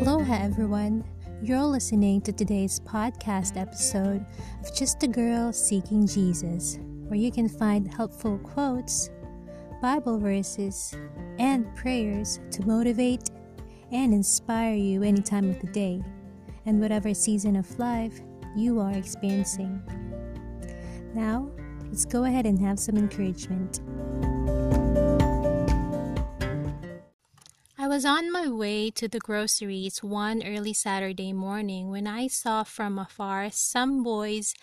Aloha, everyone. You're listening to today's podcast episode of Just a Girl Seeking Jesus, where you can find helpful quotes, Bible verses, and prayers to motivate and inspire you any time of the day and whatever season of life you are experiencing. Now, let's go ahead and have some encouragement. Was on my way to the groceries one early Saturday morning when I saw from afar some boys,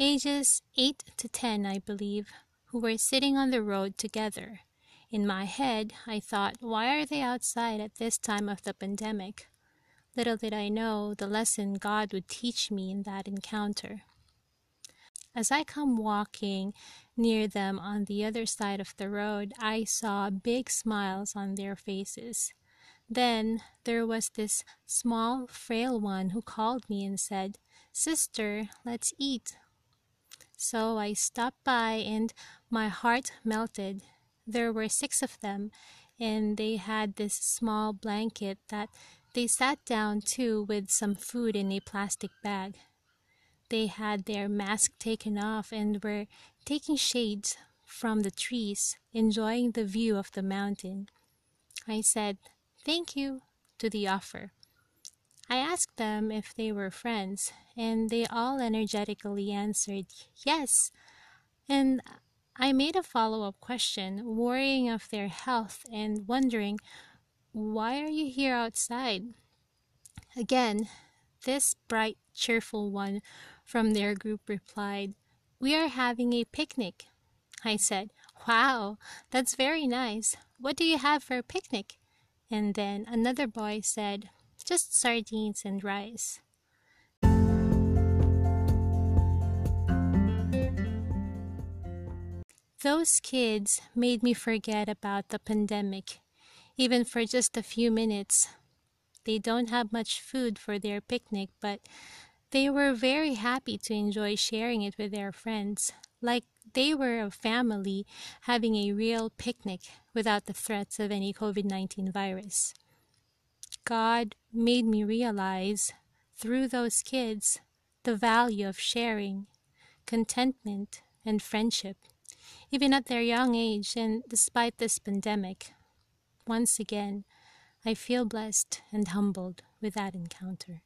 ages 8 to 10, I believe, who were sitting on the road together. In my head, I thought, why are they outside at this time of the pandemic? Little did I know the lesson God would teach me in that encounter. As I come walking near them on the other side of the road, I saw big smiles on their faces. Then there was this small, frail one who called me and said, Sister, let's eat. So I stopped by and my heart melted. There were six of them, and they had this small blanket that they sat down to with some food in a plastic bag. They had their mask taken off and were taking shades from the trees, enjoying the view of the mountain. I said, thank you to the offer. I asked them if they were friends, and they all energetically answered yes. And I made a follow up question, worrying of their health and wondering, why are you here outside? Again, this bright, cheerful one from their group replied, We are having a picnic. I said, Wow, that's very nice. What do you have for a picnic? And then another boy said, Just sardines and rice. Those kids made me forget about the pandemic, even for just a few minutes. They don't have much food for their picnic, but they were very happy to enjoy sharing it with their friends, like they were a family having a real picnic without the threats of any COVID 19 virus. God made me realize through those kids the value of sharing, contentment, and friendship, even at their young age and despite this pandemic. Once again, I feel blessed and humbled with that encounter.